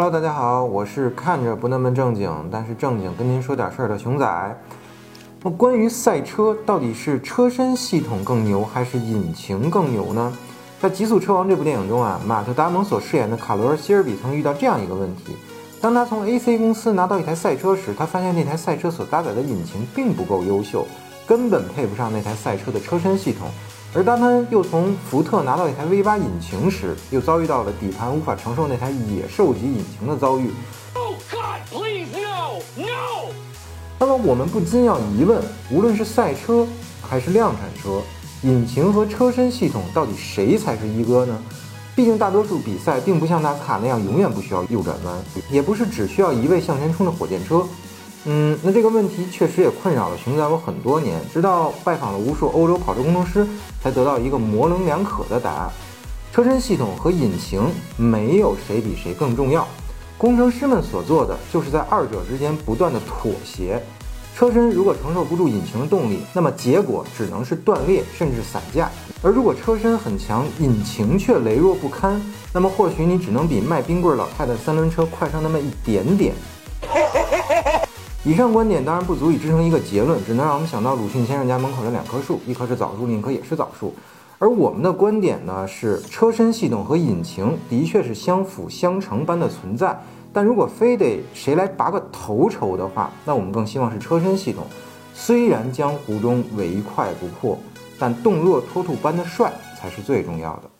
Hello，大家好，我是看着不那么正经，但是正经跟您说点事儿的熊仔。那关于赛车，到底是车身系统更牛，还是引擎更牛呢？在《极速车王》这部电影中啊，马特·达蒙所饰演的卡罗尔·希尔比曾遇到这样一个问题：当他从 AC 公司拿到一台赛车时，他发现那台赛车所搭载的引擎并不够优秀，根本配不上那台赛车的车身系统。而当他又从福特拿到一台 V8 引擎时，又遭遇到了底盘无法承受那台野兽级引擎的遭遇。那么我们不禁要疑问：无论是赛车还是量产车，引擎和车身系统到底谁才是一哥呢？毕竟大多数比赛并不像纳斯卡那样永远不需要右转弯，也不是只需要一味向前冲的火箭车。嗯，那这个问题确实也困扰了熊仔我很多年，直到拜访了无数欧洲跑车工程师，才得到一个模棱两可的答案：车身系统和引擎没有谁比谁更重要，工程师们所做的就是在二者之间不断的妥协。车身如果承受不住引擎的动力，那么结果只能是断裂甚至散架；而如果车身很强，引擎却羸弱不堪，那么或许你只能比卖冰棍老太太三轮车快上那么一点点。以上观点当然不足以支撑一个结论，只能让我们想到鲁迅先生家门口的两棵树，一棵是枣树，另一棵也是枣树。而我们的观点呢是，车身系统和引擎的确是相辅相成般的存在，但如果非得谁来拔个头筹的话，那我们更希望是车身系统。虽然江湖中唯快不破，但动若脱兔般的帅才是最重要的。